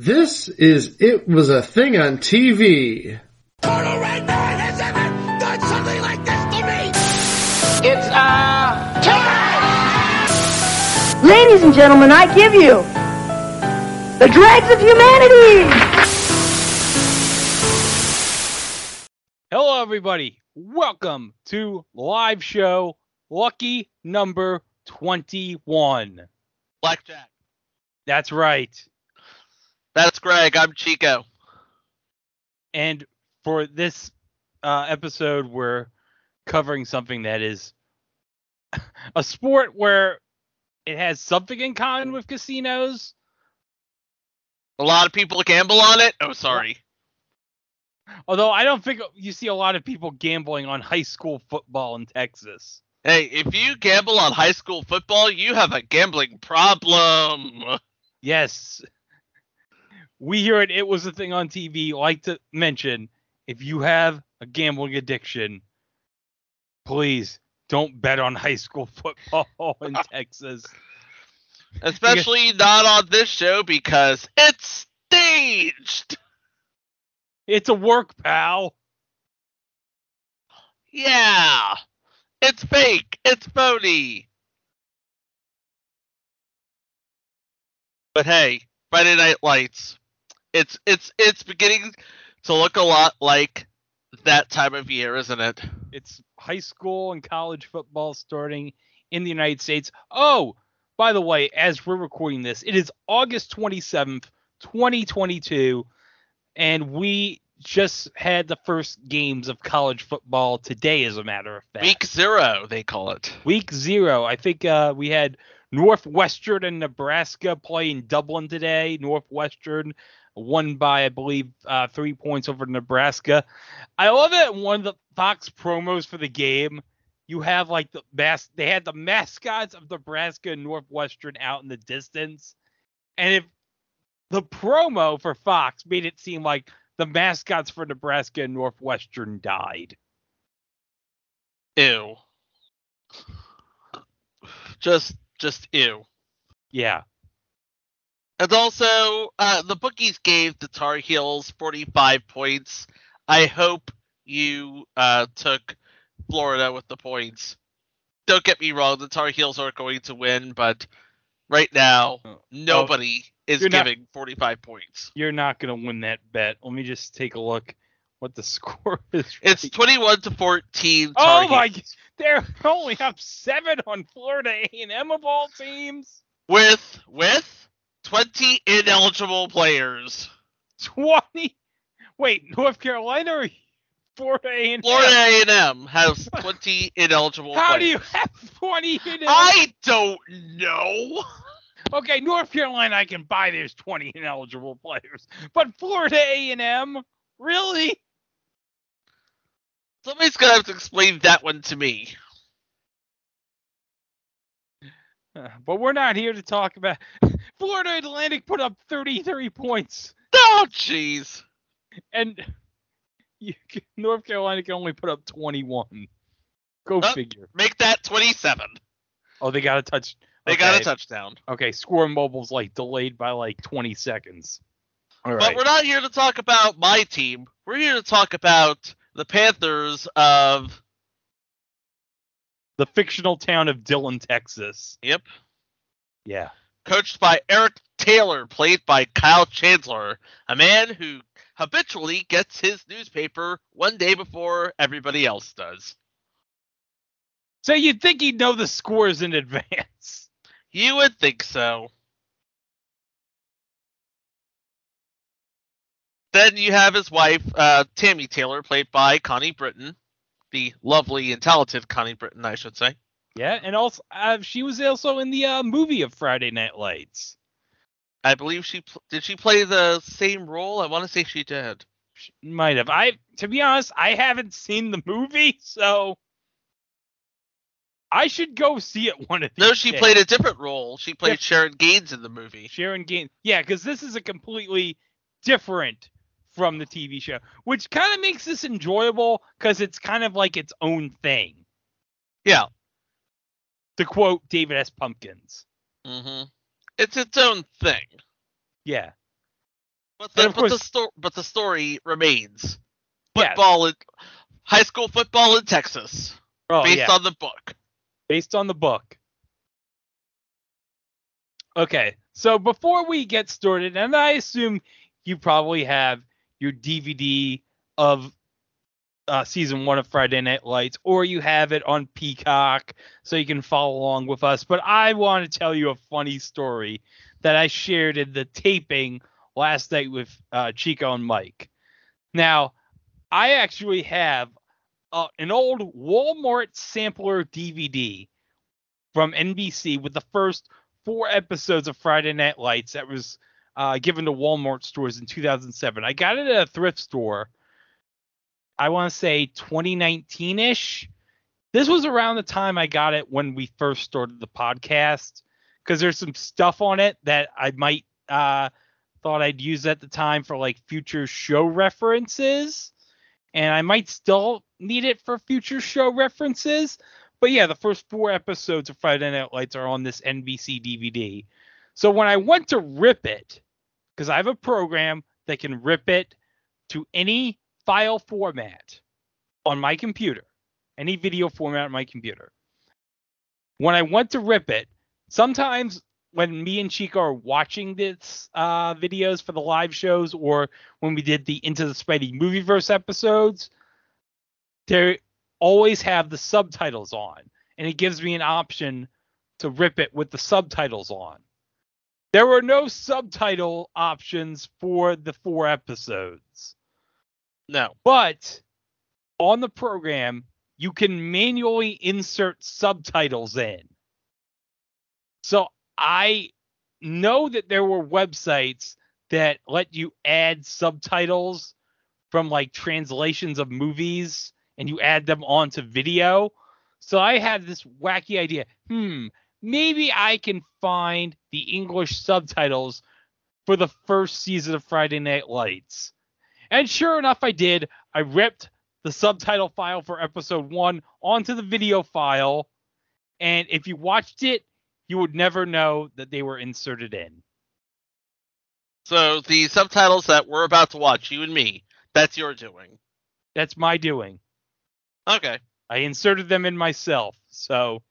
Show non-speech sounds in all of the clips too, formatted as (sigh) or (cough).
This is It Was a Thing on TV. Total Red Man has ever done something like this to me! It's uh time! Ladies and gentlemen, I give you the dregs of humanity! Hello, everybody. Welcome to live show lucky number 21. Blackjack. That's right. That's Greg. I'm Chico. And for this uh, episode, we're covering something that is (laughs) a sport where it has something in common with casinos. A lot of people gamble on it. Oh, sorry. Although I don't think you see a lot of people gambling on high school football in Texas. Hey, if you gamble on high school football, you have a gambling problem. Yes. We here at It Was a Thing on TV like to mention if you have a gambling addiction, please don't bet on high school (laughs) football in (laughs) Texas. Especially not on this show because it's staged. It's a work, pal. Yeah. It's fake. It's phony. But hey, Friday Night Lights. It's it's it's beginning to look a lot like that time of year, isn't it? It's high school and college football starting in the United States. Oh, by the way, as we're recording this, it is August 27th, 2022, and we just had the first games of college football today, as a matter of fact. Week zero, they call it. Week zero. I think uh, we had Northwestern and Nebraska play in Dublin today. Northwestern won by, I believe, uh, three points over Nebraska. I love it. One of the Fox promos for the game, you have like the mas- they had the mascots of Nebraska and Northwestern out in the distance, and if the promo for Fox made it seem like the mascots for Nebraska and Northwestern died. Ew. Just just ew. Yeah. And also, uh, the bookies gave the Tar Heels 45 points. I hope you uh, took Florida with the points. Don't get me wrong, the Tar Heels are going to win, but right now, Oh. nobody is You're not- giving 45 points. You're not going to win that bet. Let me just take a look what the (laughs) score is. It's 21 to 14. Tar Oh my! (laughs) They're only up seven on Florida A&M of all teams. With, with 20 ineligible players. Twenty. Wait, North Carolina or Florida A&M? Florida A&M has (laughs) 20 ineligible How players. do you have twenty? A&M? I don't know. Okay, North Carolina, I can buy. There's twenty ineligible players, but Florida A&M, really? Somebody's gonna have to explain that one to me. Uh, But we're not here to talk about. Florida Atlantic put up 33 points. Oh, jeez. and you, North Carolina can only put up 21. Go Oh. figure. Make that 27. Oh, they got a touch. They got a touchdown. Okay, score mobile's like delayed by like 20 seconds. All But we're not here to talk about my team. We're here to talk about the Panthers of. The fictional town of Dillon, Texas. Yep. Yeah. Coached by Eric Taylor, played by Kyle Chandler, a man who habitually gets his newspaper one day before everybody else does. So you'd think he'd know the scores in advance. (laughs) You would think so. Then you have his wife, uh, Tammy Taylor, played by Connie Britton, the lovely and talented Connie Britton, I should say. Yeah, and also uh, she was also in the uh, movie of Friday Night Lights. I believe she pl- did. She play the same role. I want to say she did. She might have. I, to be honest, I haven't seen the movie, so I should go see it one of these No, she days. played a different role. She played Yeah. Sharon Gaines in the movie. Sharon Gaines. Yeah, because this is a completely different from the TV show, which kind of makes this enjoyable because it's kind of like its own thing. Yeah. To quote David S. Pumpkins. hmm It's its own thing. Yeah. But the but the sto- but the story remains. Football in high school football in Texas, Oh, based yeah. on the book. based on the book. Okay, so before we get started, and I assume you probably have your DVD of uh, season one of Friday Night Lights, or you have it on Peacock, so you can follow along with us. But I want to tell you a funny story that I shared in the taping last night with uh, Chico and Mike. Now, I actually have uh, an old Walmart sampler DVD from NBC with the first four episodes of Friday Night Lights that was uh, given to Walmart stores in 2007. I got it at a thrift store. I want to say 2019 ish. This was around the time I got it when we first started the podcast because there's some stuff on it that I might uh, thought I'd use at the time for like future show references, and I might still need it for future show references. But yeah, the first four episodes of Friday Night Lights are on this NBC DVD. So when I went to rip it, because I have a program that can rip it to any file format on my computer, any video format on my computer. When I went to rip it, sometimes when me and Chico are watching this uh, videos for the live shows, or when we did the Into the Spidey Movieverse episodes, they always have the subtitles on, and it gives me an option to rip it with the subtitles on. There were no subtitle options for the four episodes, No. but on the program, you can manually insert subtitles in. So I know that there were websites that let you add subtitles from like translations of movies and you add them onto video. So I had this wacky idea. Hmm, maybe I can find the English subtitles for the first season of Friday Night Lights. And sure enough, I did. I ripped the subtitle file for episode one onto the video file. And if you watched it, you would never know that they were inserted in. So the subtitles that we're about to watch, you and me, that's your doing. That's my doing. Okay. I inserted them in myself. So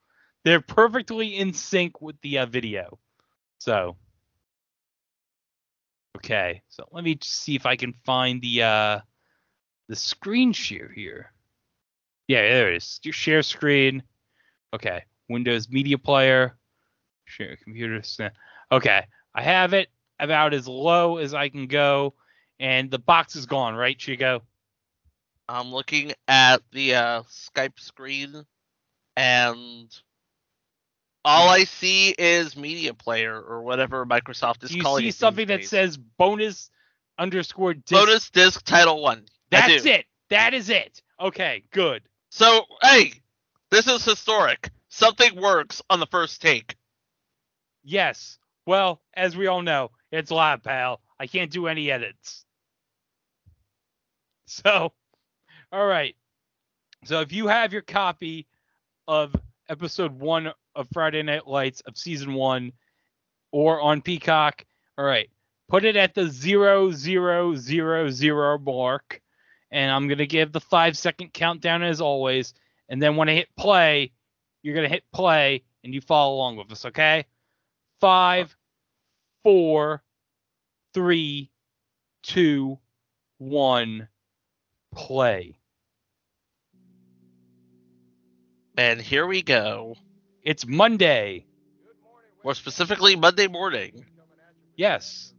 they're perfectly in sync with the uh, video. So okay, so let me see if I can find the uh the screen share here. Yeah, there it is. Your share screen. Okay, Windows Media Player. Share computer. Okay, I have it about as low as I can go, and the box is gone, right, Chico? I'm looking at the uh, Skype screen, and all I see is Media Player or whatever Microsoft is you calling see it. something that says bonus underscore disc? bonus disc title one? That's it. That is it. Okay, good. So hey, this is historic. Something works on the first take. Yes. Well, as we all know, it's live, pal. I can't do any edits. (laughs) So, all right. So if you have your copy of episode one of Friday Night Lights of season one or on Peacock, all right, put it at the zero zero zero zero mark. And I'm gonna give the five second countdown as always. And then when I hit play, you're gonna hit play and you follow along with us, okay? Five, four, three, two, one, play. And here we go. It's Monday. More specifically, Monday morning. Yes.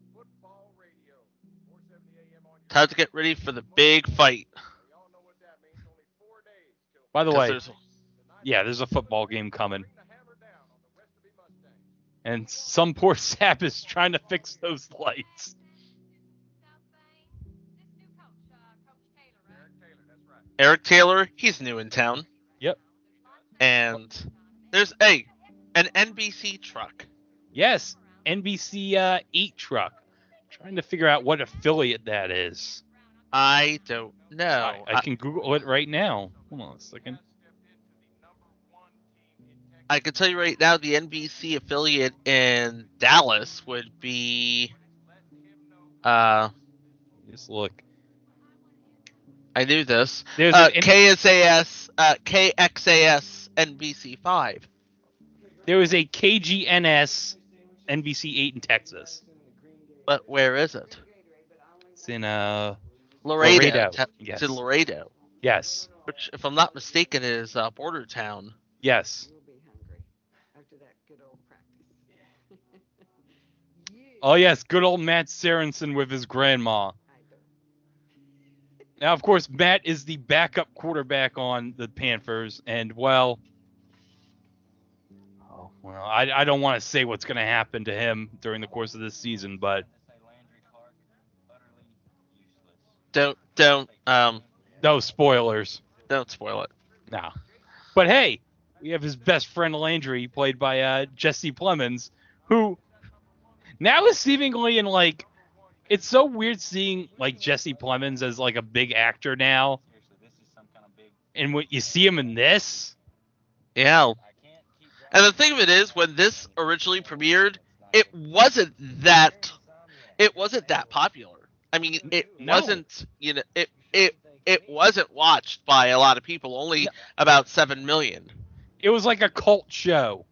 Time to get ready for the big fight. By the way, there's- yeah, there's a football game coming. And some poor (laughs) sap is trying to fix those lights. Eric Taylor, he's new in town. Yep. And there's a an NBC truck. Yes, NBC uh, 8 truck. Trying to figure out what affiliate that is. I don't know. I, I can Google it right now. Hold on a second. I, I can tell you right now, the NBC affiliate in Dallas would be uh Just look. I knew this. There's Uh, an, KSAS, uh, KXAS, NBC5. there was a KGNS NBC 8 in Texas. But where is it? It's in uh Laredo. Laredo, Te- yes. It's in Laredo, yes. which, if I'm not mistaken, is uh, border town. Yes. We'll be hungry after that good old practice. Oh yes, good old Matt Saracen with his grandma. Now, of course, Matt is the backup quarterback on the Panthers, and well, well, I, I don't want to say what's going to happen to him during the course of this season, but Don't don't um no spoilers. don't spoil it. No. But hey, we have his best friend Landry, played by uh, Jesse Plemons, who now is seemingly in like. It's so weird seeing like Jesse Plemons as like a big actor now, and when you see him in this, Yeah. And the thing of it is, when this originally premiered, it wasn't that it wasn't that popular. I mean, it No. wasn't you know it it it wasn't watched by a lot of people. Only about seven million. it was like a cult show.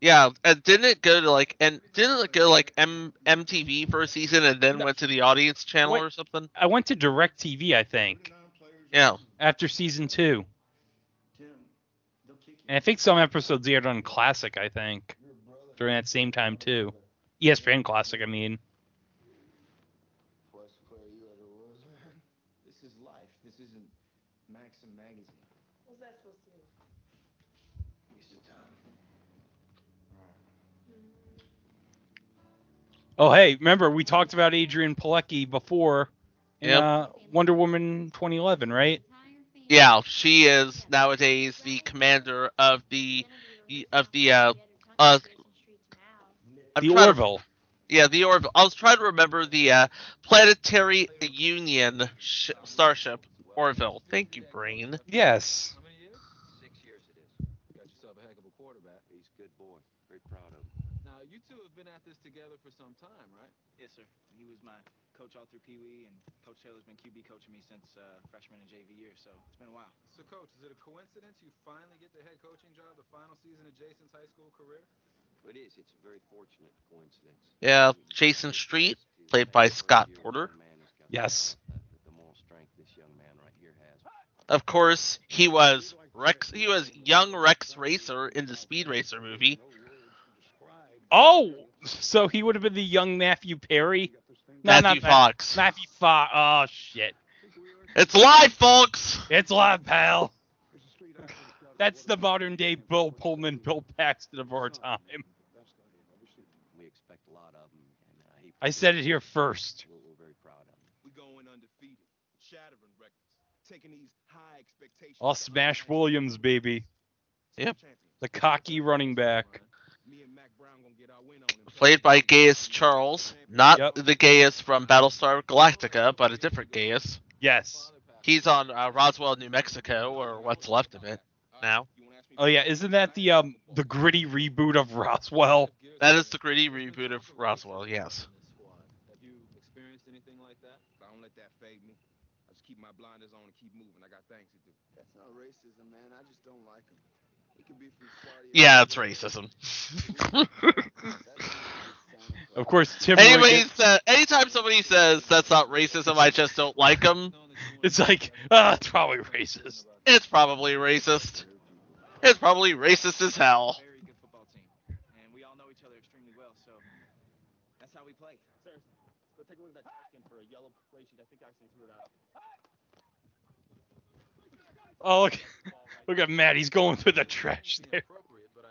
Yeah, and didn't it go to like and didn't it go like M MTV for a season and then No. went to the audience channel Wait. or something? I went to DirecTV, I think, Yeah. after season two, and I think some episodes aired on Classic. I think during that same time too. ESPN Classic, I mean. This is life. This isn't Maxim magazine. What's that supposed to mean? Waste of time. Oh, hey, remember we talked about Adrianne Palicki before in Yep. uh, Wonder Woman 2011, right? Yeah, she is nowadays the commander of the of the uh uh the trying to- Orville. yeah, the Orville. I was trying to remember the uh Planetary Union sh- starship Orville. Thank you, brain. Yes. Six years it is. Got yourself a heck of a quarterback. He's a good boy. Very proud of him. Now, you two have been at this together for some time, right? Yes, sir. He was my coach all through Pee Wee, and Coach Taylor's been QB coaching me since uh, freshman and JV year, so it's been a while. So, Coach, is it a coincidence you finally get the head coaching job the final season of Jason's high school career? It is. It's a very fortunate coincidence. Yeah, Jason Street, played by Scott Porter. Yes. The moral strength this young man right here has. Of course, he was Rex. He was young Rex Racer in the Speed Racer movie. Oh, so he would have been the young Matthew Perry. No, Matthew not Fox. Matthew Fox. Oh shit! It's live, folks. It's live, pal. That's the modern day Bill Pullman, Bill Paxton of our time. We expect a lot of him, and he I said it here first. We're, we're very proud of. We going undefeated, shattering records, taking these high expectations. I'll smash Williams, baby. Yep. The cocky running back. Me and Mack Brown gonna get our win on him. Played by Gaius Charles, not Yep. the Gaius from Battlestar Galactica, but a different Gaius. Yes. He's on uh, Roswell, New Mexico, or what's left of it now. You wanna ask me Oh yeah, isn't that the um the gritty reboot of Roswell? That is the gritty reboot of Roswell. Yes. Have you experienced anything like that? I don't let that fade me. I just keep my blinders on and keep moving. I got things to do. That's not racism, man. I just don't like him. Yeah, it's racism. (laughs) Of course, Tim. Anybody Riggins- sa- anytime somebody says that's not racism, I just don't like them. It's like, ah, it's probably racist. It's probably racist. It's probably racist as hell. Very good football team, and we all know each other extremely well, so that's how we play. Sir, go take a look at that skin for a yellow play sheet. I think I actually threw it out. Oh look, look at Matt. He's going through the trash there.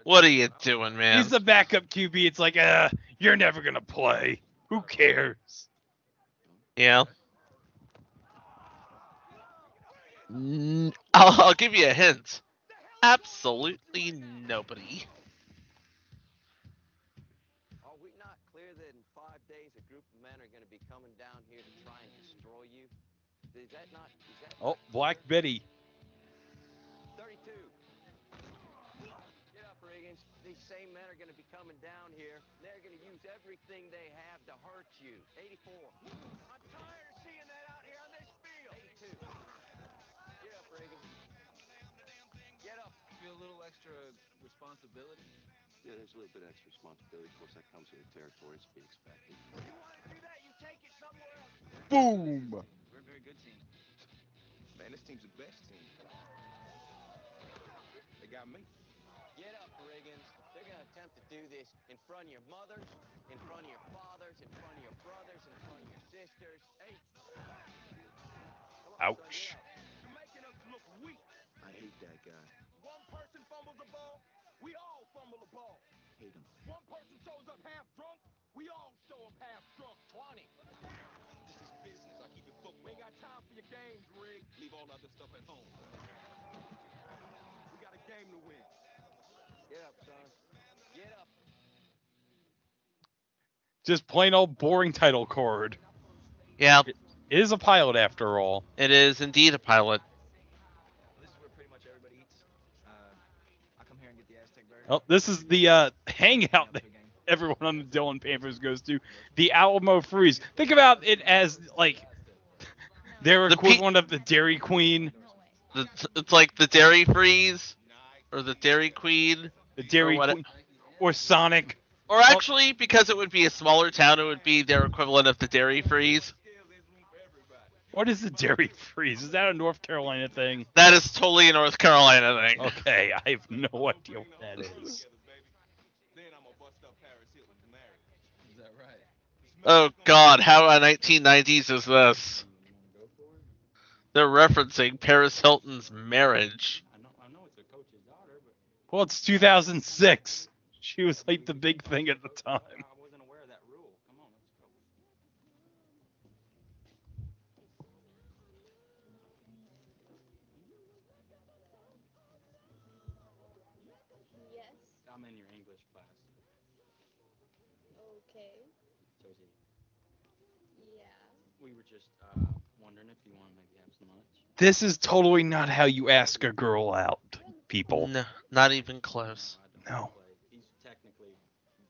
What are you doing, man? He's the backup QB. It's like, uh, you're never gonna play. Who cares? Yeah. Mm, I'll, I'll give you a hint. Absolutely nobody. Are we not clear that in five days a group of men are going to be coming down here to try and destroy you? Is that not? Is that Oh, Black Betty. These same men are going to be coming down here. They're going to use everything they have to hurt you. 84. I'm tired of seeing that out here on this field. 82. Get up, Reagan. Get up. Feel a little extra responsibility? Yeah, there's a little bit extra responsibility. Of course, that comes with the territory. It's to be expected. You want to do that, you take it somewhere else. Boom. We're a very good team. Man, this team's the best team. They got me. Get up, Riggins. They're going to attempt to do this in front of your mothers, in front of your fathers, in front of your brothers, in front of your sisters. Hey. On, Ouch. You're making us look weak. I hate that guy. One person fumbles the ball, we all fumble the ball. Hate him. One person shows up half drunk, we all show up half drunk. 20. This is business. I keep it football. We ain't got time for your games, Rig. Leave all other stuff at home. We got a game to win. Get up, son. Get up. Just plain old boring title card. Yeah, It is a pilot after all. it is indeed a pilot. This is where pretty much everybody eats. Uh, I come here and get the Aztec burger. Oh, this is the uh, hangout that to a game. everyone on the Dillon Panthers goes to. The Alamo Freeze. Think about it as like their The pe- equivalent of the Dairy Queen, The, it's like the Dairy Freeze or the Dairy Queen. The Dairy what it- Queen, or Sonic. Or actually, because it would be a smaller town, it would be their equivalent of the Dairy Freeze. What is the Dairy Freeze? Is that a North Carolina thing? That is totally a North Carolina thing. Okay, I have no idea what that is. Then I'm gonna bust up Paris Hilton's marriage. Is that right? Oh God, how a 1990s is this? They're referencing Paris Hilton's marriage. I know, I know it's a coach's daughter, but Well, it's 2006. She was like the big thing at the time. I wasn't aware of that rule. Come on, let's go. Yes. I'm in your English class, Okay. Josie. Yeah. We were just uh, wondering if you want to maybe have some lunch. This is totally not how you ask a girl out, people. No, not even close. No. Play. He's technically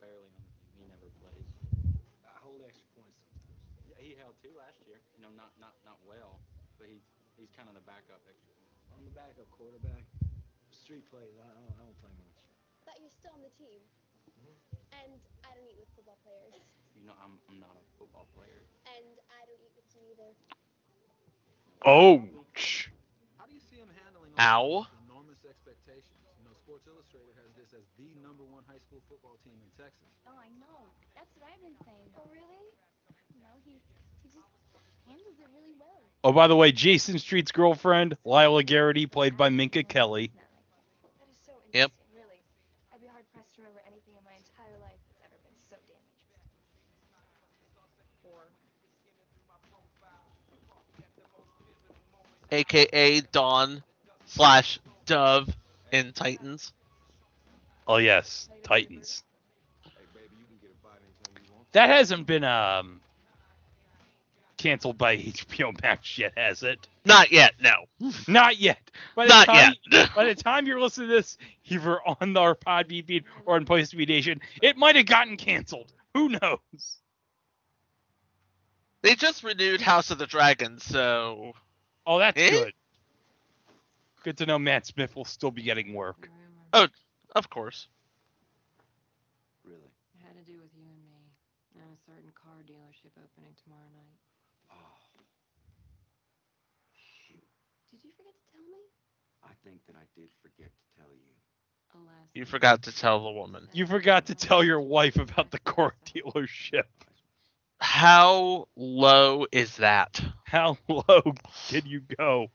barely on the team. He never plays. I hold extra points sometimes. Yeah, he held two last year. You know, not not not well, but he's he's kind of the backup. I'm the backup quarterback. Street plays. I don't, I don't play much. But you're still on the team. Mm-hmm. And I don't eat with football players. You know, I'm I'm not a football player. And I don't eat with you either. Ouch. How do you see him handling Ow. all these enormous expectations? You know, Sports Illustrated has this as the number one high school football team in Texas. Oh, I know. That's what I've been saying. Oh, really? No, he, he just handles it really well. Oh, by the way, Jason Street's girlfriend, Lila Garrity, played by Minka Kelly. That is so Yep. really. I'd be hard pressed to remember anything in my entire life that's ever been so damn AKA Dawn slash Dove in Titans. Oh yes, Titans. Hey, baby, you can get a bite anytime you want. That hasn't been um canceled by (laughs) HBO Max yet, has it? Not yet, no. (laughs) Not yet. By the Not time, yet. (laughs) by the time you're listening to this, either on our Podbean feed or on Place to Be Nation, it might have gotten canceled. Who knows? They just renewed House of the Dragon, so Oh, that's Eh? good. Good to know Matt Smith will still be getting work. oh, of course. Really? It had to do with you and me, and a certain car dealership opening tomorrow night. Oh, shoot. did you forget to tell me? I think that I did forget to tell you. Alas, You forgot to tell the woman. You forgot to tell your wife about the car dealership. How low is that? How low did you go?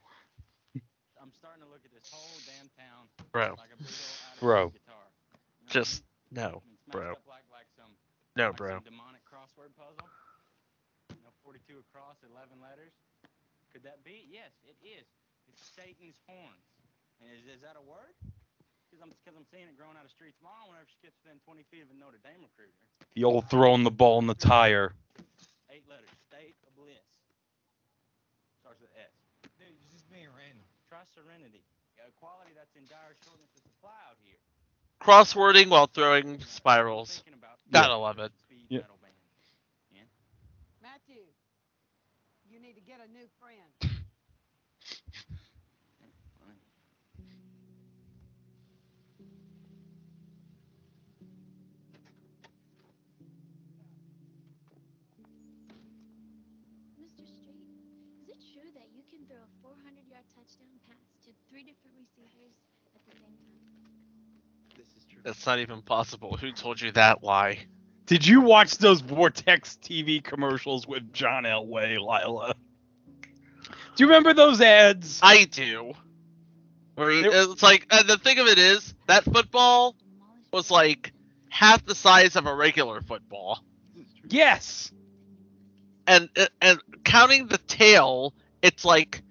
I'm starting to look at this whole damn town Bro. like a big old out Bro. guitar. You know what I Just no, I mean, it's bro. matched like like some No, like bro. some demonic crossword puzzle. You 42 across, 11 letters. Could that be? Yes, it is. It's Satan's horns. And is, is that a word? Because I'm, cause I'm seeing it growing out of Street's mom whenever she gets within 20 feet of a Notre Dame recruiter. The old throwing the ball in the tire. Eight letters. State of bliss. Starts with S. Dude, you're just being random. Try serenity. A quality that's in dire shortness of supply out here. Crosswording while throwing spirals. Gotta love it. Yeah. Matthew, you need to get a new friend. (laughs) Mr. Street, is it true that you can throw a 400 yard touchdown pass to three different receivers at the same time? This is true. That's not even possible. Who told you that lie? Did you watch those Vortex TV commercials with John Elway, Lila? Do you remember those ads? I do. Where he, it's like uh, the thing of it is that football was like half the size of a regular football, Yes. and uh, and counting the tail, it's like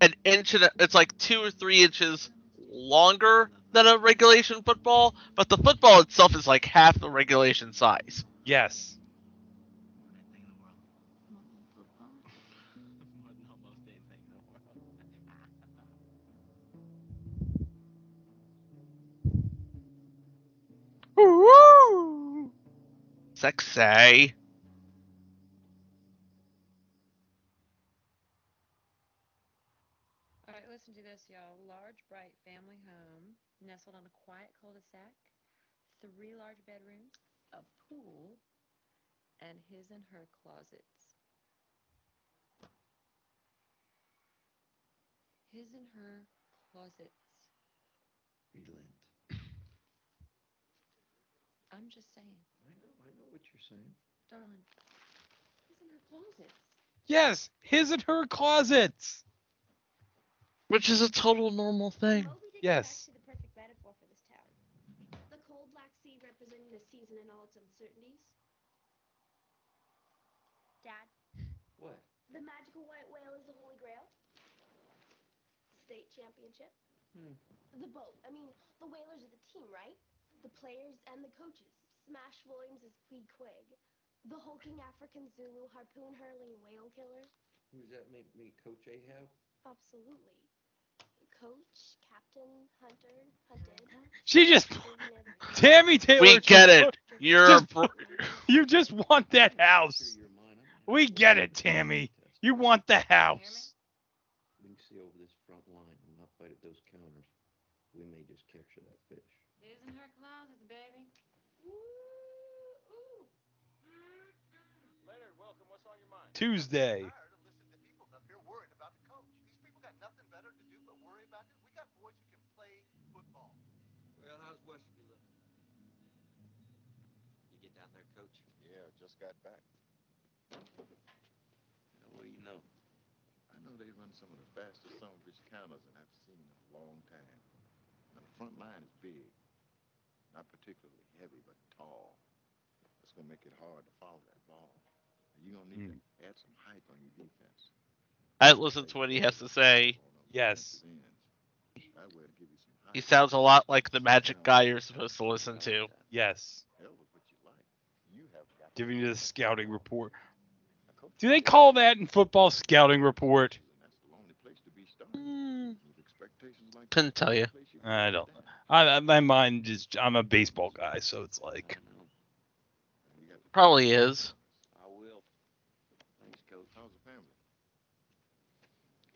an inch and a, it's like two or three inches longer than a regulation football, but the football itself is like half the regulation size. Yes. Woo! Sexy. All right, listen to this, y'all. Large, bright family home nestled on a quiet cul-de-sac, three large bedrooms, a pool, and his and her closets. His and her closets. Relent. I'm just saying, I know, I know what you're saying. darling. His and her closets. Yes, his and her closets. Which is a total normal thing. Yes. To the perfect metaphor for this town. The cold Black Sea representing the season and all its uncertainties. Dad, What? the magical white whale is the holy grail. State championship. Hmm. The boat. I mean, the whalers are the team, right? The players and the coaches. Smash Williams is Queequeg. The hulking African Zulu harpoon hurling whale killer. Does that make me Coach Ahab? Absolutely. Coach, captain, hunter, hunted. She just (laughs) Tammy Taylor. We get just- it. You're just- br- (laughs) you just want that house. We get it, Tammy. You want the house. We can over this front line and not bite at those counters. We may just capture that fish. His and her closets, baby. Leonard, welcome. What's on your mind? Tuesday. You're worried about the coach. These people got nothing better to do but worry about it. We got boys who can play football. Well, how's Westerby looking? You get down there, coach? Yeah, just got back. Now, what do you know? I know they run some of the fastest son of bitch counters and I've seen in a long time. Now, the front line is big. Not particularly heavy, but tall. That's going to make it hard to follow that ball. You're going to need to hmm. add some height on your defense. I listen to what he has to say. Yes. That way it'll give you some He sounds a lot like the magic guy you're supposed to listen to. Yes. hell with what you like. You have got Giving you the scouting report. Do they call that in football scouting report? Couldn't tell you. I don't. I, I- my mind is. I'm a baseball guy, so it's like. Probably is. I will. Thanks, coach. How's the family?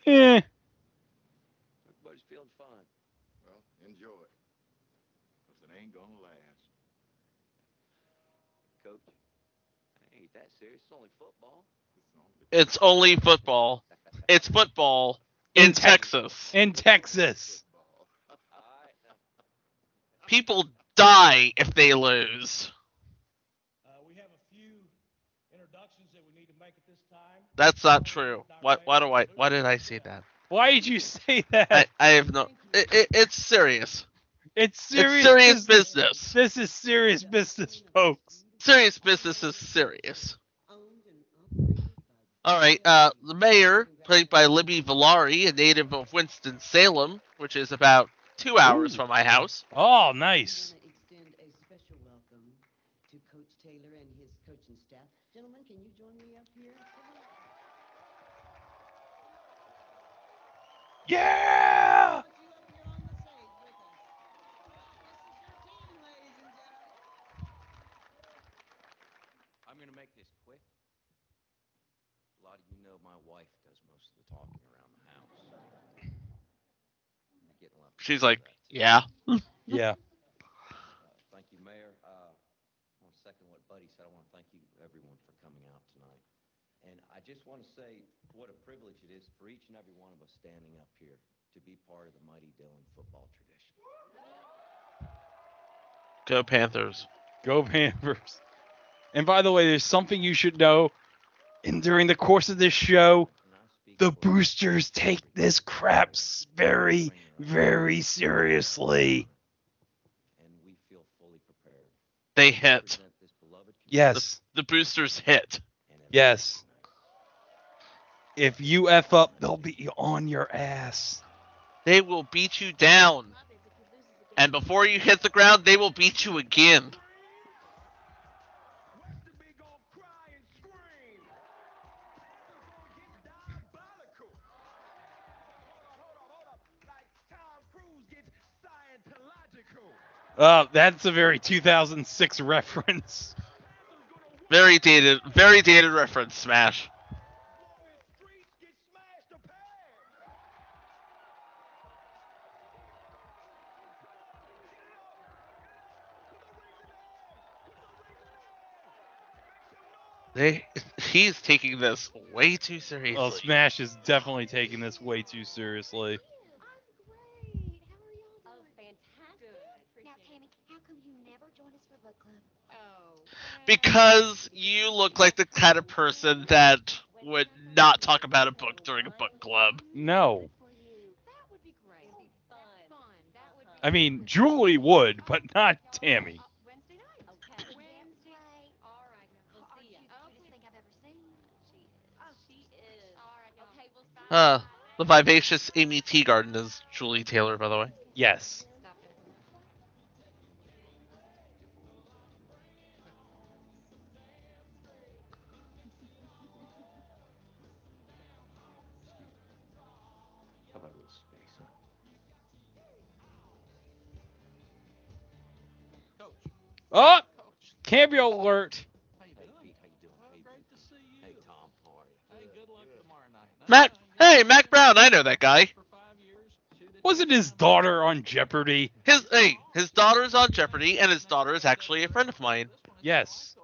Eh. Everybody's feeling fine. Well, enjoy. Because it ain't going to last. Coach, it ain't that serious. It's only football. It's only football. It's football in, Texas. In Texas. People die if they lose. Uh, we have a few introductions that we need to make at this time. That's not true. Why, why do I? Why did I say that? Why did you say that? I, I have no. It, it, it's serious. It's serious. It's serious business. This is serious business, folks. Serious business is serious. All right. Uh, the mayor, played by Libby Villari, a native of Winston Salem, which is about two hours from my house. Oh, nice. extend a special welcome to Coach Taylor and his coaching staff. Gentlemen, can you join me up here? Yeah. make this quick. A lot of you know my wife does most of the talking around the house. I'm getting a lot of She's like, yeah. (laughs) Yeah. Thank you, Mayor. Uh, I want to second what Buddy said. I want to thank you, everyone, for coming out tonight. And I just want to say what a privilege it is for each and every one of us standing up here to be part of the mighty Dillon football tradition. Go Panthers. Go Panthers. And by the way, there's something you should know. And during the course of this show, the boosters take this crap very, very seriously. They hit. Yes. The, the boosters hit. Yes. If you F up, they'll be on your ass. They will beat you down. And before you hit the ground, they will beat you again. Uh, that's a very 2006 reference. Very dated, very dated reference, Smash. They, (laughs) he's taking this way too seriously. Well, Smash is definitely taking this way too seriously. Now, Tammy, how come you never join us for book club? Oh. Because you look like the kind of person that would not talk about a book during a book club. No. I mean, Julie would, but not Tammy. Uh, the vivacious Aimee Teegarden is Julie Taylor, by the way. Yes. Oh! Cameo alert! Hey, Pete, how you doing? Hey, Tom, how are you? Mack, Brown, I know that guy. Wasn't his daughter on Jeopardy? His hey, his daughter's on Jeopardy, and his daughter is actually a friend of mine. Yes.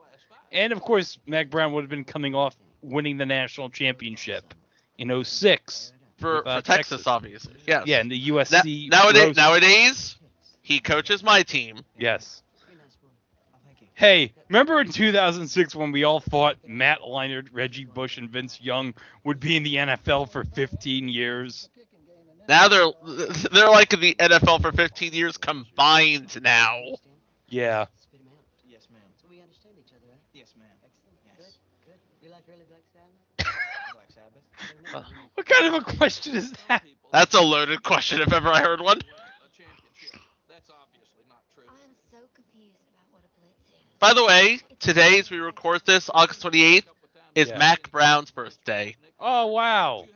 And of course, Mack Brown would have been coming off winning the national championship in 06. For, with, uh, for Texas, obviously. Yes. Yeah, in the Na- USC. nowadays, Rose- nowadays, he coaches my team. Yes. Hey, remember in 2006 when we all thought Matt Leinart, Reggie Bush, and Vince Young would be in the NFL for 15 years? Now they're they're like in the NFL for 15 years combined now. Yeah. Yes, ma'am. So we understand each other, right? Yes, ma'am. Yes. Good, good. You like early Black Sabbath? Black Sabbath. What kind of a question is that? That's a loaded question if ever I heard one. I'm so confused about what a blitz is. By the way, today as we record this, August 28th, is Yeah. Mack Brown's birthday. Oh, wow.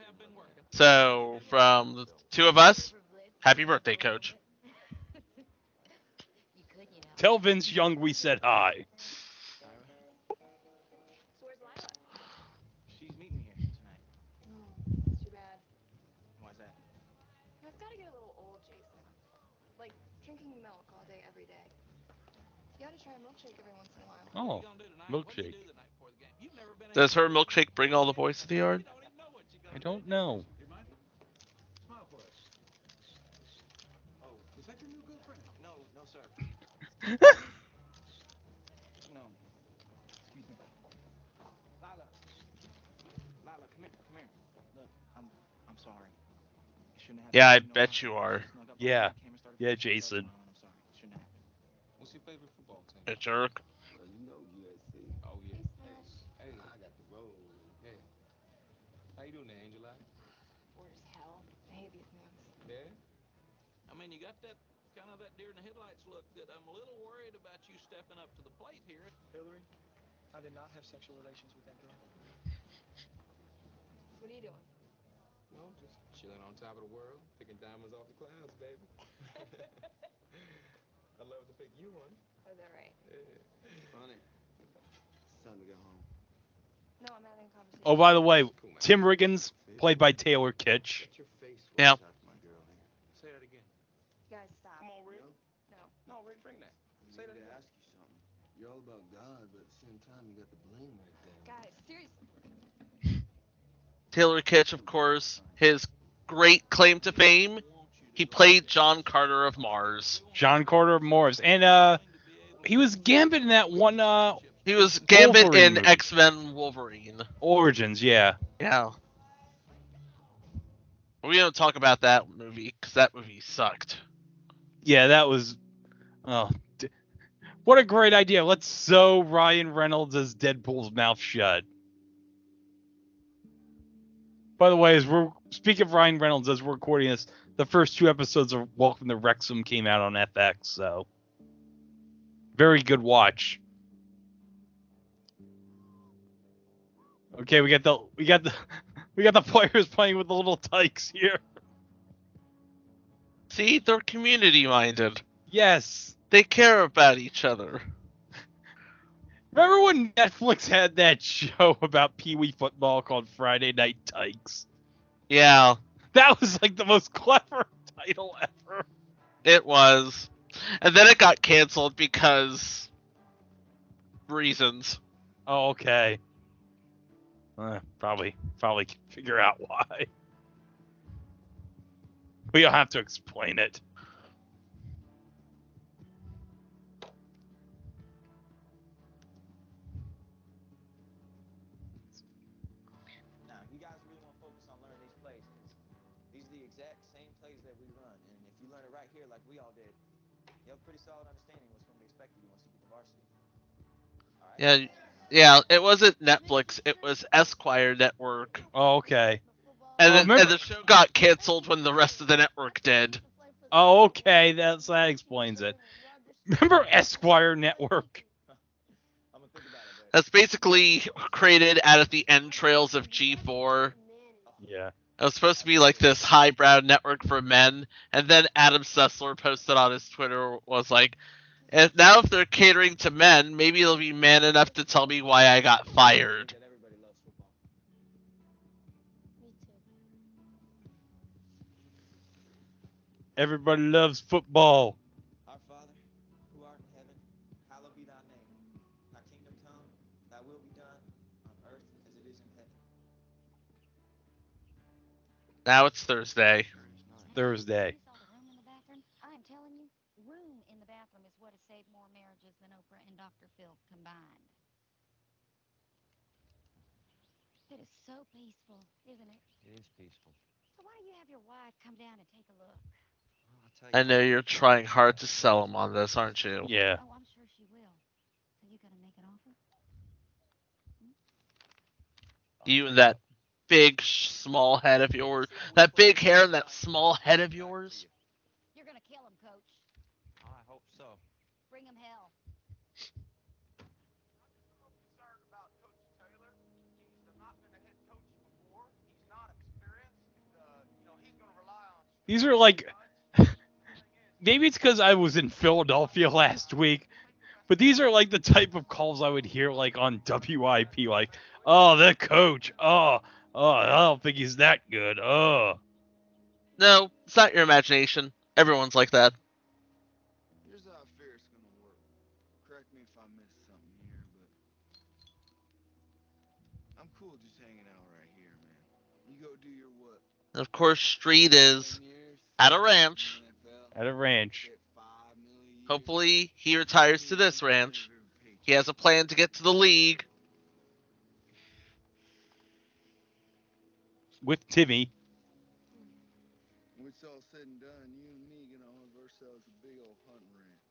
So from the two of us, happy birthday, Coach. Tell Vince Young we said hi. She's meeting me here tonight. It's too bad. Why's that? I've got to get a little old, Jason. Like drinking milk all day, every day. You got to try a milkshake every once in a while. Oh, milkshake. Does her milkshake bring all the boys to the yard? I don't know. Smile for us. (laughs) Oh, is that your new girlfriend? No, no, sir. no. Excuse me. Lila. Lila, come here, come here. Look, I'm, I'm sorry. I shouldn't have. Yeah, I bet you are. snuck Yeah. behind the camera, started Yeah, playing stuff Jason. around. I'm sorry. Shouldn't have. What's your favorite football team? A jerk. Oh, you know USC. Oh, yeah. Hey, I got the roll. Hey. How you doing there, Angela? Bored as hell. I hate these moves. Yeah? I mean, you got that kind of that deer in the headlights look that I'm a little worried about you stepping up to the plate here. Hillary, I did not have sexual relations with that girl. What are you doing? No, just chilling on top of the world, picking diamonds off the clouds, baby. (laughs) (laughs) I'd love to pick you one. Oh, is that right? Yeah. Funny. It's time to go home. Oh, by the way, Tim Riggins, played by Taylor Kitsch. Yeah. Say that again. Guys, stop. Come on, Rick. No. No, Rick, bring that. Say that again. you. You're all about God, but at the same time, you got the blame right there. Guys, seriously. Taylor Kitsch, of course, his great claim to fame. He played John Carter of Mars. John Carter of Mars, and uh, he was Gambit in that one uh He was Gambit Wolverine in movie. X Men Wolverine. Origins. Yeah. Yeah. We don't talk about that movie because that movie sucked. Yeah, that was. Oh, d- what a great idea! Let's sew Ryan Reynolds as Deadpool's mouth shut. By the way, as we're speaking of Ryan Reynolds, as we're recording this, the first two episodes of Welcome to Wrexham came out on FX, so very good watch. Okay, we got the we got the (laughs) we got the players playing with the little tykes here. See, they're community minded. Yes. They care about each other. Remember when Netflix had that show about Pee Wee football called Friday Night Tykes? Yeah, That was like the most clever title ever. it was. And then it got canceled because reasons. Oh, okay. Uh, probably, probably can figure out (laughs) why. We don't have to explain it. Now, you guys really want to focus on learning these plays. 'cause These are the exact same plays that we run, and if you learn it right here, like we all did, you have a pretty solid understanding of what's going to be expected once you get to varsity. Yeah, yeah. It wasn't Netflix. It was Esquire Network. Oh, okay. And, Oh, then, remember- and the show got canceled when the rest of the network did. Oh, okay. That's that explains it. Remember Esquire Network? That's basically created out of the entrails of G4. Yeah. It was supposed to be like this highbrow network for men, and then Adam Sessler posted on his Twitter was like, "And now if they're catering to men, maybe they'll be man enough to tell me why I got fired." Everybody loves football. Our Father, who art in heaven, hallowed be thy name. Thy kingdom come, thy will be done, on earth as it is in heaven. Now it's Thursday. Thursday. I'm telling you, room in the bathroom is what has saved more marriages than Oprah and Dr. Phil combined. It is so peaceful, isn't it? It is peaceful. So why don't you have your wife come down and take a look? I know you're trying hard to sell him on this, aren't you? Yeah. Oh, I'm sure she will. So you gonna make an offer? Hmm? You and that big, small head of yours. That big hair and that small head of yours. You're gonna kill him, coach. I hope so. Bring him hell. These are like (laughs) maybe it's because I was in Philadelphia (laughs) last week, but these are like the type of calls I would hear like on WIP, like, oh, the coach, oh, oh, I don't think he's that good, oh. No, it's not your imagination. Everyone's like that. Here's how I figure it's gonna work. Correct me if I missed something here, but I'm cool just hanging out right here, man. You go do your what? And of course, Street is at a ranch. At a ranch. Hopefully, he retires to this ranch. He has a plan to get to the league. With Timmy. When it's all said and done, you and me gonna hunt ourselves a big old hunting ranch.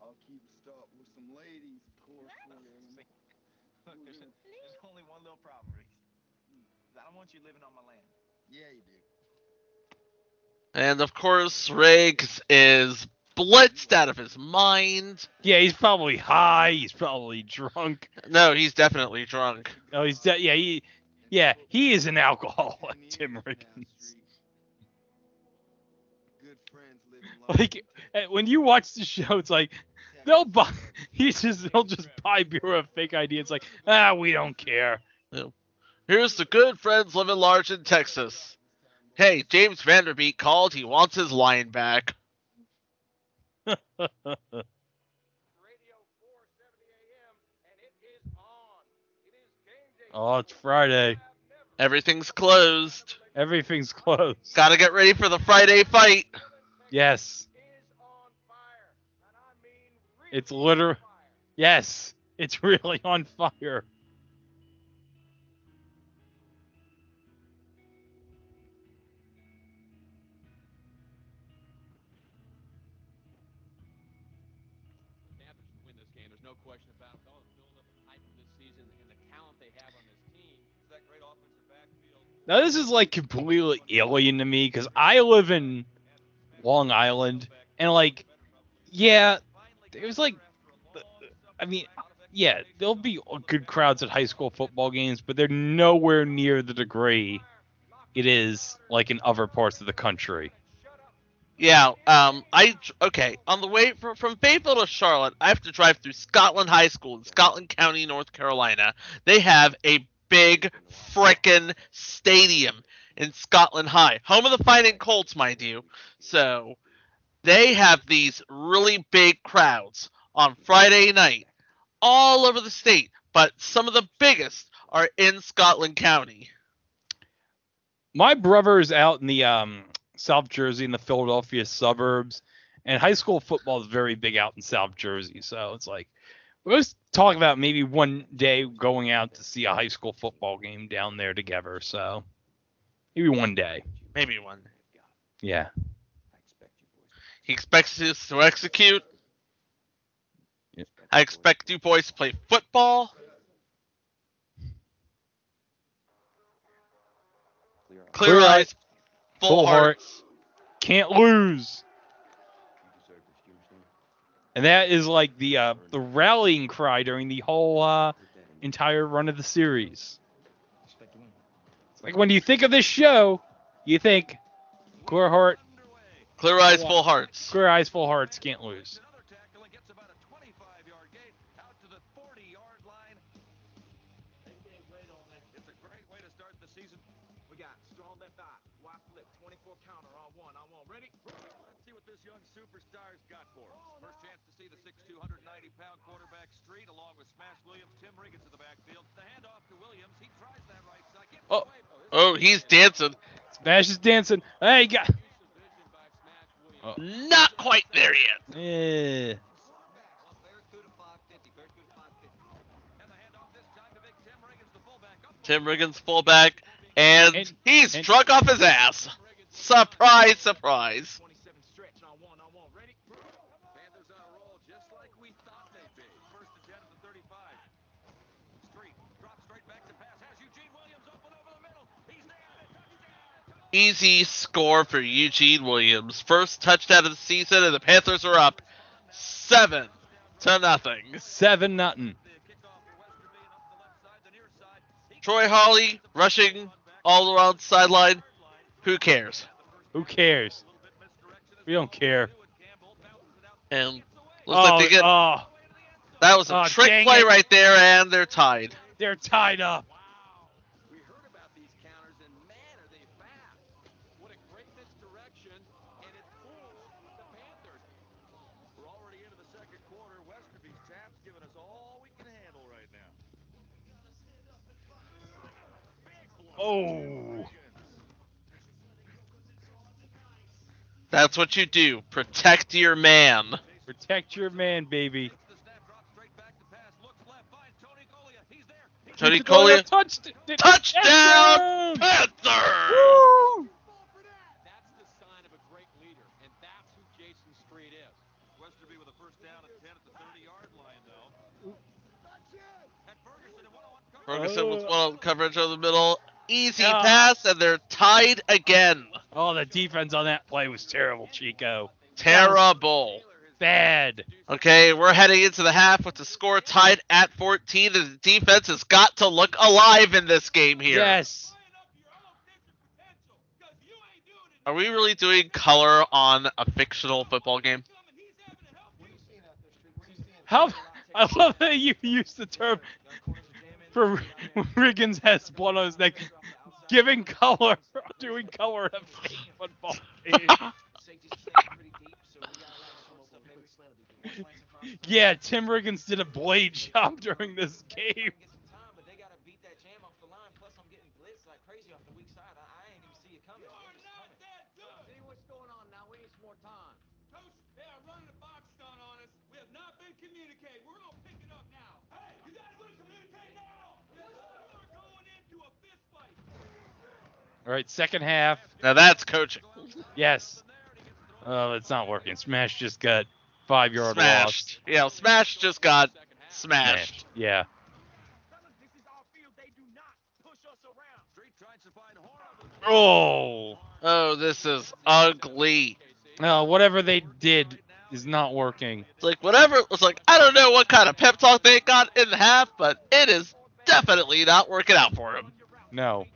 I'll keep stock with some ladies, of course. for you. (laughs) Look, there's, a, there's only one little problem, Rick. I don't want you living on my land. Yeah, you do. And of course, Riggs is blitzed out of his mind. Yeah, he's probably high. He's probably drunk. No, he's definitely drunk. Oh, he's de- yeah, he, yeah, he is an alcoholic, (laughs) Tim Riggins. Like eh, when you watch the show, it's like they'll buy. (laughs) He's just they'll just buy beer with a fake ID. It's like ah, we don't care. Here's the good friends living large in Texas. Hey, James Van Der Beek called. He wants his line back. (laughs) oh, it's Friday. Everything's closed. Everything's closed. Gotta get ready for the Friday fight. Yes. It's literal. Yes, it's really on fire. Now this is like completely alien to me because I live in Long Island and like, yeah, it was like, I mean, yeah, there'll be good crowds at high school football games, but they're nowhere near the degree it is like in other parts of the country. Yeah, um, I okay. On the way from from Fayetteville to Charlotte, I have to drive through Scotland High School in Scotland County, North Carolina. They have a big frickin' stadium in Scotland High, home of the Fighting Colts, mind you. So they have these really big crowds on Friday night all over the state, but some of the biggest are in Scotland County. My brother is out in the um, South Jersey in the Philadelphia suburbs, and high school football is very big out in South Jersey. So it's like we was talking about maybe one day going out to see a high school football game down there together. So maybe one day. Maybe one. Yeah. He expects us to execute. Yep. I expect you boys to play football. Clear, Clear eyes, eyes, full, full heart. hearts. Can't lose. And that is like the uh, the rallying cry during the whole uh, entire run of the series. It's like when you think of this show, you think clear heart, Clear eyes, full hearts. clear eyes, full hearts, can't lose. Oh, Oh, he's dancing. Smash is dancing. Hey, got. Oh. Not quite there yet. Eh. Tim Riggins fullback, and, And- he's and- drunk off his ass. Surprise, surprise. Panthers on a roll just like we thought they'd be. First and 10 at the 35. Street drops straight back to pass. Has Eugene Williams open over the middle. He's there. Easy score for Eugene Williams. First touchdown of the season, and the Panthers are up seven to nothing. Seven nothing. Troy Holly rushing all around the sideline. Who cares? Who cares? We don't care. And looks Oh, like they get oh, that was a oh, trick play it. right there, and they're tied. they're tied up. Oh. That's what you do. Protect your man. Protect your man, baby. Tony Collier Touchdown, Panthers! Woo! That's the sign of a great leader, and that's who Jason Street is. Westerby with a first down at 10 at the 30-yard line, though. Ferguson, and one-on-one coverage. Ferguson with one coverage over the middle. Easy Yeah. pass, and they're tied again. Oh, the defense on that play was terrible, Chico. Terrible. Bad. Okay, we're heading into the half with the score tied at 14, the defense has got to look alive in this game here. Yes. Are we really doing color on a fictional football game? How (laughs) I love that you use the term for (laughs) Riggins has blood on his neck, giving color, (laughs) doing color football (laughs) yeah, Tim Riggins did a blade job during this game. But they gotta beat that jam off the line. Plus, I'm getting blitzed like crazy off the weak side. I, I ain't even see it coming. You're not that good. See what's going on now. We need some more time. Coach, they are running a box stunt on us. We have not been communicating. We're gonna pick it up now. Hey, you guys want to communicate now? Yes, sir. We're going into a fist fight. All right, second half. Now that's coaching. Yes. Oh, it's not working. Smash just got five yard loss. Smashed. Yeah, Smash just got smashed. Yeah. Oh. Oh, this is ugly. No, whatever they did is not working. It's like whatever. It's like I don't know what kind of pep talk they got in the half, but it is definitely not working out for him. No.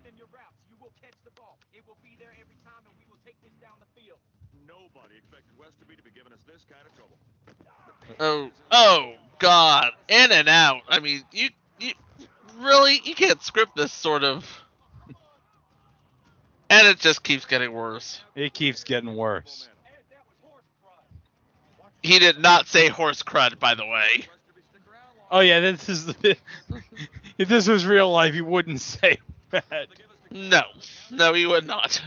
Nobody expected Westerby to be giving us this kind of trouble. Oh, oh God, in and out. I mean, you, you really, you can't script this sort of. And it just keeps getting worse. It keeps getting worse. He did not say horse crud, by the way. Oh yeah, this is the. (laughs) if this was real life, he wouldn't say (laughs) that. No, no, he would not.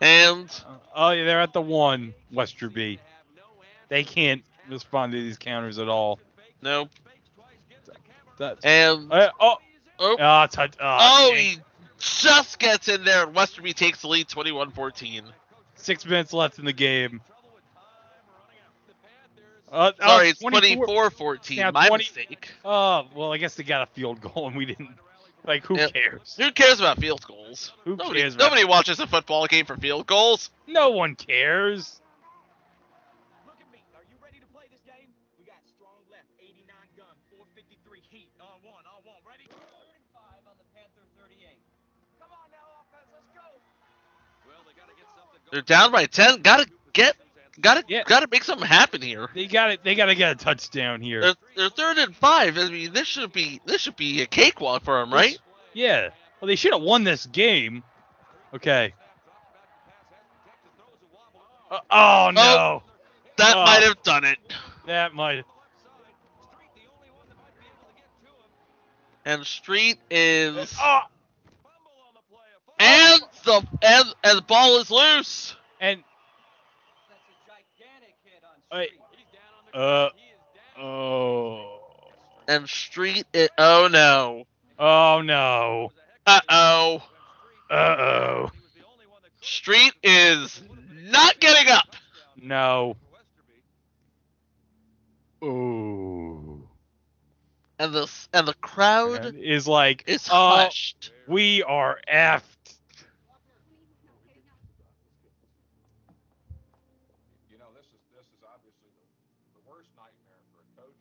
And Oh yeah, they're at the one Westerby. They can't respond to these counters at all. nope. That's, And Uh, oh, oh, ah, touch. oh, Oh, he just gets in there, and Westerby takes the lead, 21-14. six minutes left in the game. Uh, oh, Sorry, it's 24 24-14. My 20 mistake. Oh, well, I guess they got a field goal and we didn't. Like, who Yep. cares? Who cares about field goals? Who nobody, cares about- nobody watches a football game for field goals. No one cares. Look at me. Are you ready to play this game? We got strong left, 89 gun, 453 heat. On one, on one. Ready? Third and five on the Panther 38. Come on now, offense. Let's go. Well, they got to get something They're down by 10. Gotta get, gotta, Yeah. gotta make something happen here. They got it. They got to get a touchdown here. They're, they're third and five. I mean, this should be, this should be a cakewalk for them, right? Yeah. Well, they should have won this game. Okay. Uh, oh no, That Oh. might have done it. that might. And Street is, Oh, and the, and, and the ball is loose. and That's a gigantic hit on Wait. Street. He's down on the uh, oh, And Street, is, oh no. oh no, Uh oh. uh oh, Street is not getting up. no. Ooh. And the, and the crowd And is like, is oh, hushed. we are effed. You know, this is this is obviously the, the worst nightmare for a coach,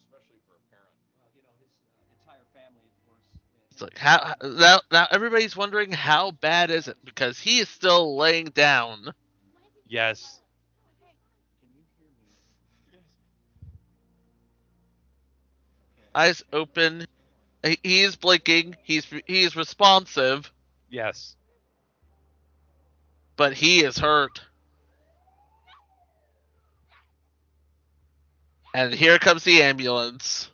especially for a parent. Well, you know, his uh, entire family, of course. uh, It's like how now, now everybody's wondering how bad is it because he is still laying down. Yes. eyes open. He he is blinking. He's he is responsive, Yes. but he is hurt. And here comes the ambulance.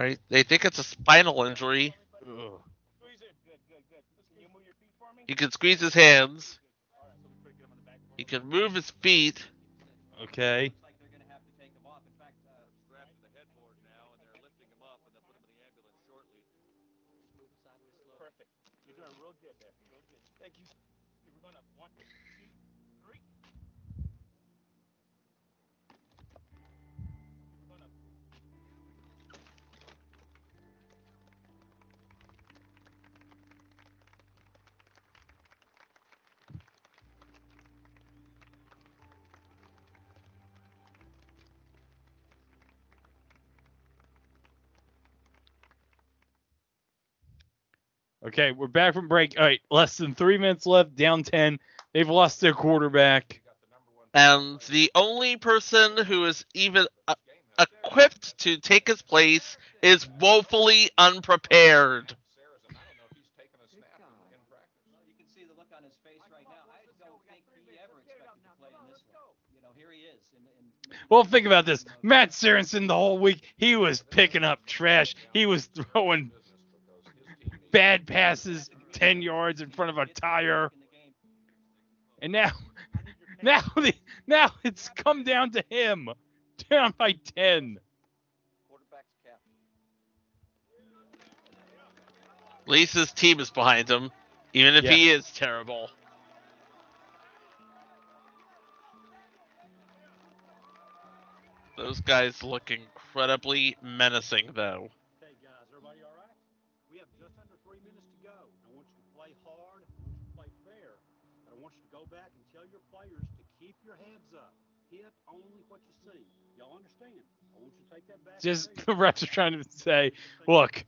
Right? They think it's a spinal injury. He can squeeze his hands. He can move his feet. Okay. Okay, we're back from break. All right, less than three minutes left. Down ten. They've lost their quarterback. And the only person who is even uh, equipped to take his place is woefully unprepared. You can see the look on his face right now. I don't think he ever expected to play in this one. You know, here he is. And, and Well, think about this. Matt Saracen the whole week he was picking up trash. He was throwing bad passes ten yards in front of a tire. And now, (laughs) now the now it's come down to him, down by ten. At least his team is behind him, even if Yeah. he is terrible. Those guys look incredibly menacing, though. Hey guys, everybody all right? We have just under three minutes to go. I want you to play hard. I want you to play fair. But I want you to go back and tell your players to keep your heads up. Hit only what you see. Y'all understand? I want you to take that back. Just (laughs) the refs are trying to say, look,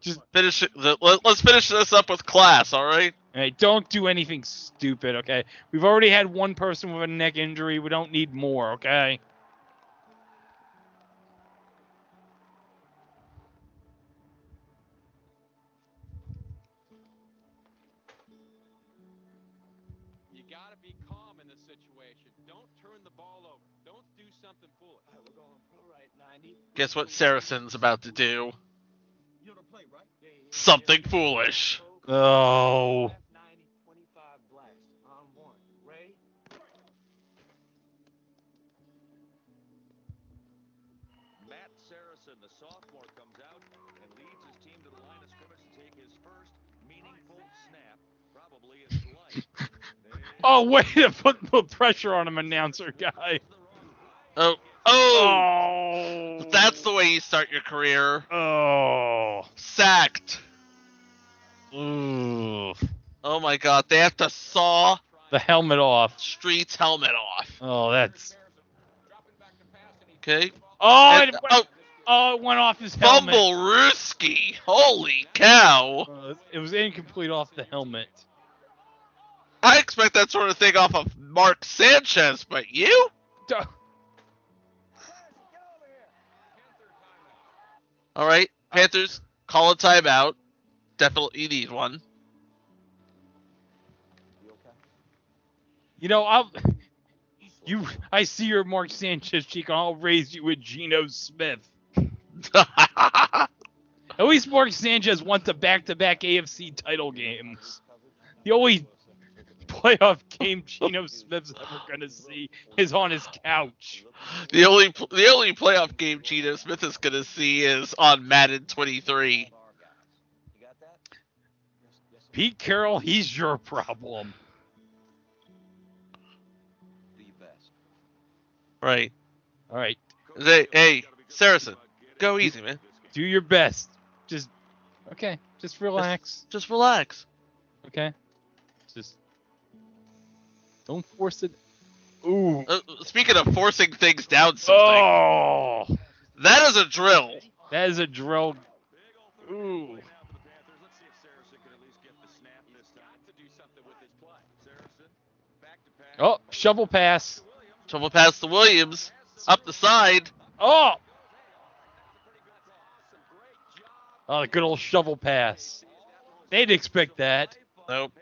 just Finish it, let, let's finish this up with class, all right? hey, don't do anything stupid, okay? We've already had one person with a neck injury. We don't need more, okay? Take what Saracen's about oh. snap, probably in his life. (laughs) Oh, way to put the pressure on him, announcer guy. Oh, oh! Oh. That's the way you start your career. Oh. Sacked. Ooh. Oh my god, they have to saw The helmet off. Street's helmet off. Oh, that's. Okay. Oh, And- it went, oh, it went off his helmet. Fumble Rooski. Holy cow. Uh, it was incomplete off the helmet. I expect that sort of thing off of Mark Sanchez, but you? All right, Panthers, call a timeout. Definitely need one. You know, I'll. (laughs) You, I see your Mark Sanchez cheek. I'll raise you with Geno Smith. (laughs) At least Mark Sanchez won the back-to-back AFC title games. The only playoff (laughs) game Geno Smith's ever gonna see is on his couch. The only the only playoff game Geno Smith is gonna see is on Madden 23. Pete Carroll, he's your problem. Right. All right, Hey, hey, Saracen, go easy, man. do your best. Just okay. Just relax. Just relax. Okay. Just don't force it. Ooh. Uh, speaking of forcing things down something, Oh, that is a drill. that is a drill. Ooh. Oh, shovel pass. Shovel pass to Williams, up the side. Oh. Oh, good old shovel pass. They'd expect that. Nope.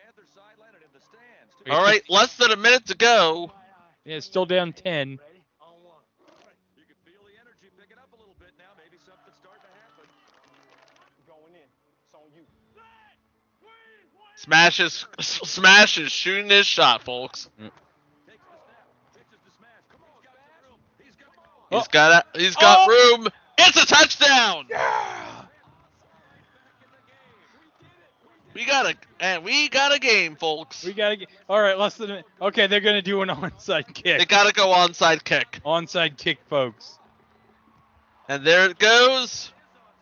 All right, (laughs) less than a minute to go. Yeah, it's still down ten. Smash is Smash is shooting his shot, folks. Mm. He's got a, he's got Oh. room. It's a touchdown. We got a and we got a game, folks. We gotta get. All right, less than. A, okay, they're gonna do an (laughs) onside kick. They gotta go onside kick. Onside kick, folks. And there it goes.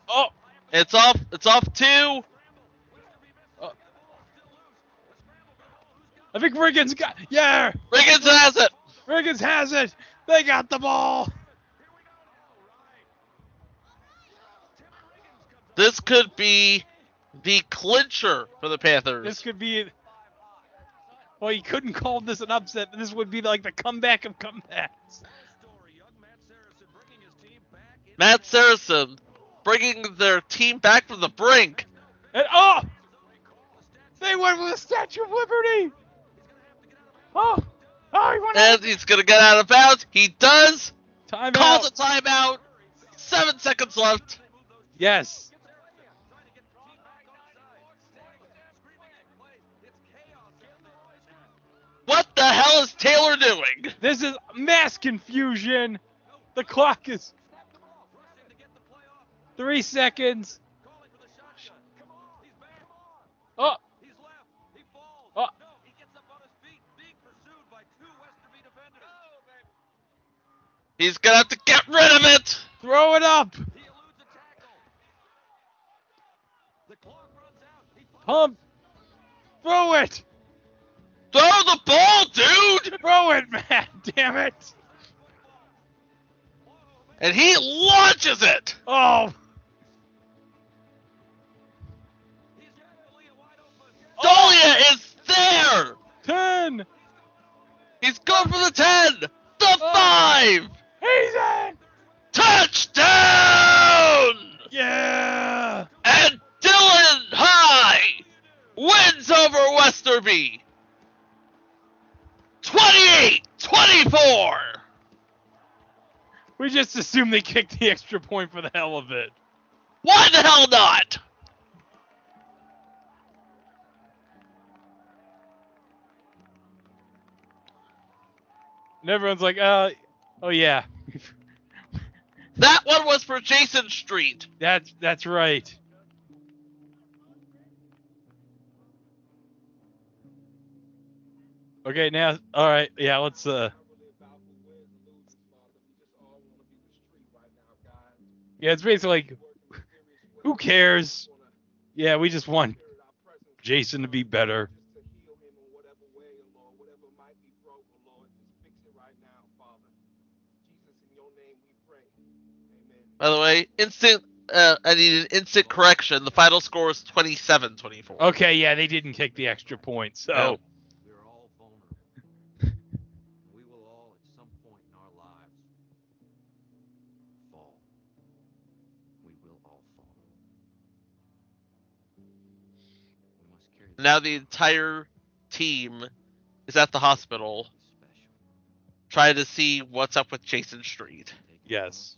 Oh, It's off. It's off two. I think Riggins got. Yeah, Riggins has it. Riggins has it. They got the ball. This could be the clincher for the Panthers. This could be. Well, you couldn't call this an upset, but this would be like the comeback of comebacks. Matt Saracen bringing their team back from the brink. And oh, they went with the Statue of Liberty. Oh, oh, he went out. And he's gonna get out of bounds. He does. Timeout. Calls a timeout. Seven seconds left. Yes. What the hell is Taylor doing? This is mass confusion. The clock is three seconds. Oh. Oh. He's gonna have to get rid of it. Throw it up. Pump. Throw it. Throw the ball, dude. Throw it, man. (laughs) Damn it. And he launches it. Oh. Dahlia is there. Ten. He's going for the ten. The oh. five. He's in. Touchdown. Yeah. And Dillon High wins over Westerby. 28-24. We just assume they kicked the extra point for the hell of it. Why the hell not? And everyone's like, uh, oh yeah, (laughs) That one was for Jason Street. that's that's right. Okay, now, all right, yeah, let's uh. Yeah, it's basically like, who cares? Yeah, we just want Jason to be better. By the way, instant. Uh, I need an instant correction. The final score is 27-24. Okay, yeah, they didn't kick the extra point, so. Yeah. Now the entire team is at the hospital trying to see what's up with Jason Street. Yes.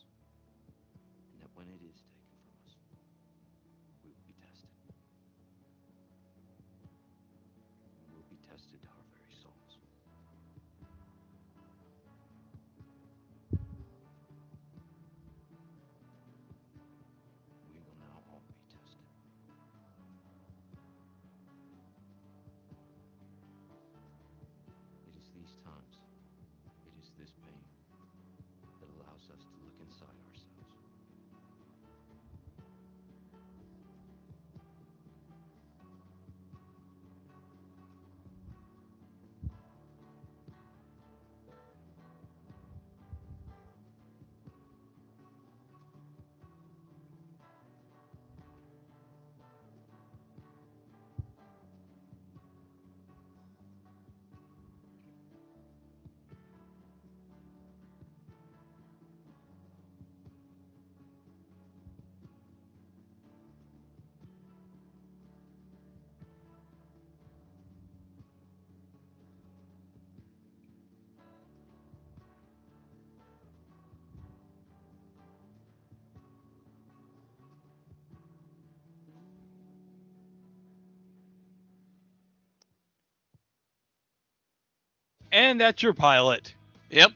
And that's your pilot. Yep.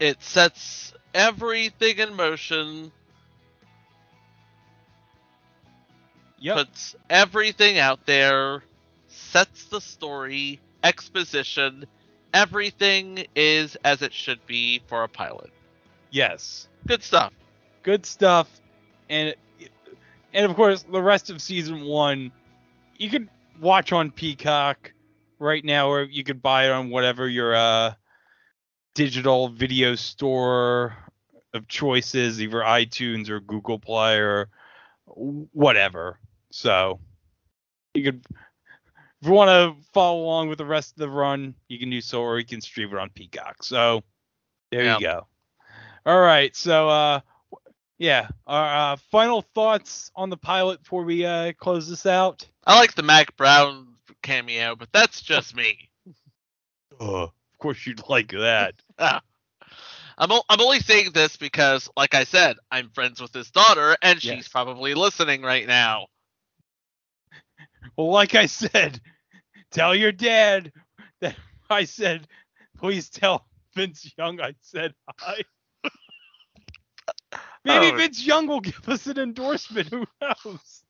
It sets everything in motion, Yep. puts everything out there, sets the story, exposition. Everything is as it should be for a pilot. Yes. Good stuff. Good stuff. And and of course the rest of season 1 you could watch on Peacock right now or you could buy it on whatever your uh digital video store of choices, either iTunes or Google Play or whatever. So you could, if you want to follow along with the rest of the run, you can do so, or you can stream it on Peacock. So there Yeah. you go. All right. So uh, yeah, our uh, final thoughts on the pilot before we uh close this out. I like the Mack Brown cameo, but that's just me. Uh, (laughs) of course you'd like that. (laughs) Ah. I'm o- I'm only saying this because, like I said, I'm friends with his daughter, and she's probably listening right now. Well, like I said, tell your dad that (laughs) I said, please tell Vince Young I said hi. Maybe Oh. Vince Young will give us an endorsement. Who knows?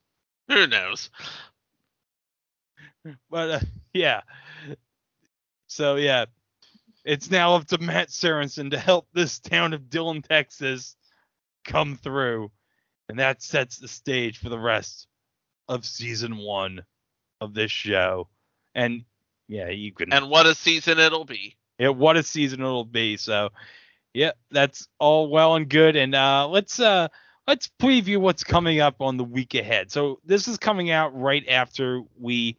Who knows? But uh, yeah. So yeah, it's now up to Matt Saracen to help this town of Dillon, Texas, come through, and that sets the stage for the rest of season one of this show. And yeah, you can. And what a season it'll be. Yeah, what a season it'll be. So, yeah, that's all well and good. And uh, let's uh, let's preview what's coming up on the week ahead. So this is coming out right after we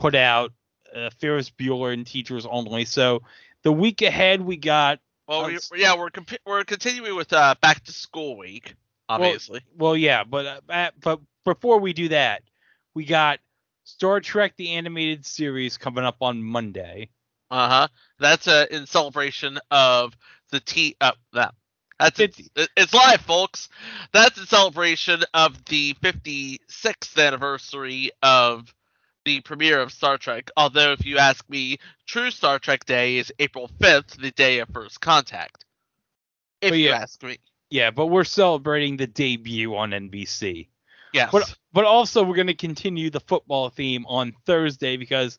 put out uh, Ferris Bueller and Teachers Only. So the week ahead we got Well, we, yeah, we're comp- we're continuing with uh, back to school week, obviously. Well, yeah, but uh, but before we do that, we got Star Trek the animated series coming up on Monday. Uh huh. That's uh, in celebration of the T. Uh, that. That's it, it's live, folks. That's in celebration of the 56th anniversary of the premiere of Star Trek. Although, if you ask me, true Star Trek Day is April 5th, the day of first contact. If But you yeah. ask me. Yeah, but we're celebrating the debut on NBC. Yes. But but also we're going to continue the football theme on Thursday because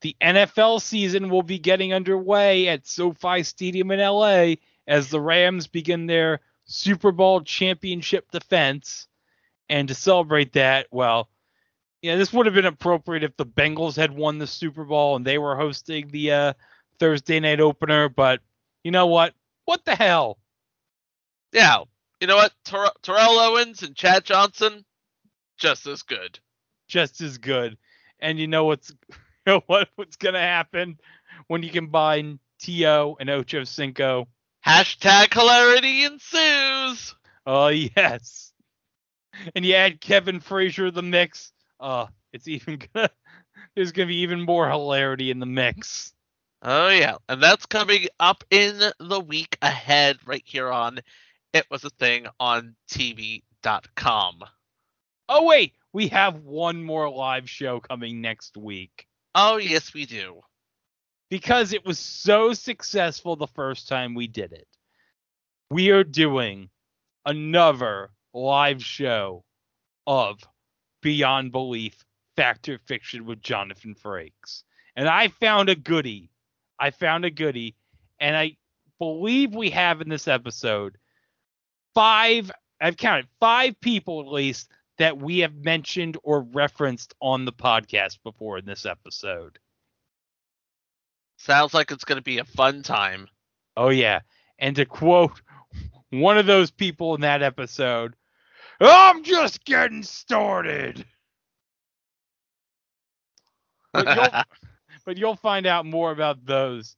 the NFL season will be getting underway at SoFi Stadium in LA as the Rams begin their Super Bowl championship defense. And to celebrate that, well, yeah, this would have been appropriate if the Bengals had won the Super Bowl and they were hosting the uh, Thursday night opener, but you know what? What the hell? Yeah. You know what? Ter- Terrell Owens and Chad Johnson, just as good. just as good. And you know what's (laughs) you know what what's gonna happen when you combine T.O. and Ocho Cinco? Hashtag hilarity ensues. Oh (laughs) yes. And you add Kevin Frazier to the mix. Uh it's even (laughs) gonna there's gonna be even more hilarity in the mix. Oh yeah, and that's coming up in the week ahead, right here on It Was a Thing on TV.com. Oh wait, we have one more live show coming next week. Oh yes, we do. because it was so successful the first time we did it. We are doing another live show of Beyond Belief Fact or Fiction with Jonathan Frakes. And I found a goodie. I found a goodie. And I believe we have in this episode five, I've counted five people at least that we have mentioned or referenced on the podcast before in this episode. Sounds like it's going to be a fun time. Oh yeah. And to quote one of those people in that episode, I'm just getting started. But you'll, (laughs) but you'll find out more about those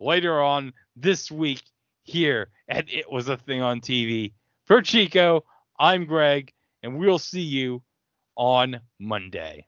later on this week here at It Was a Thing on TV. For Chico, I'm Greg, and we'll see you on Monday.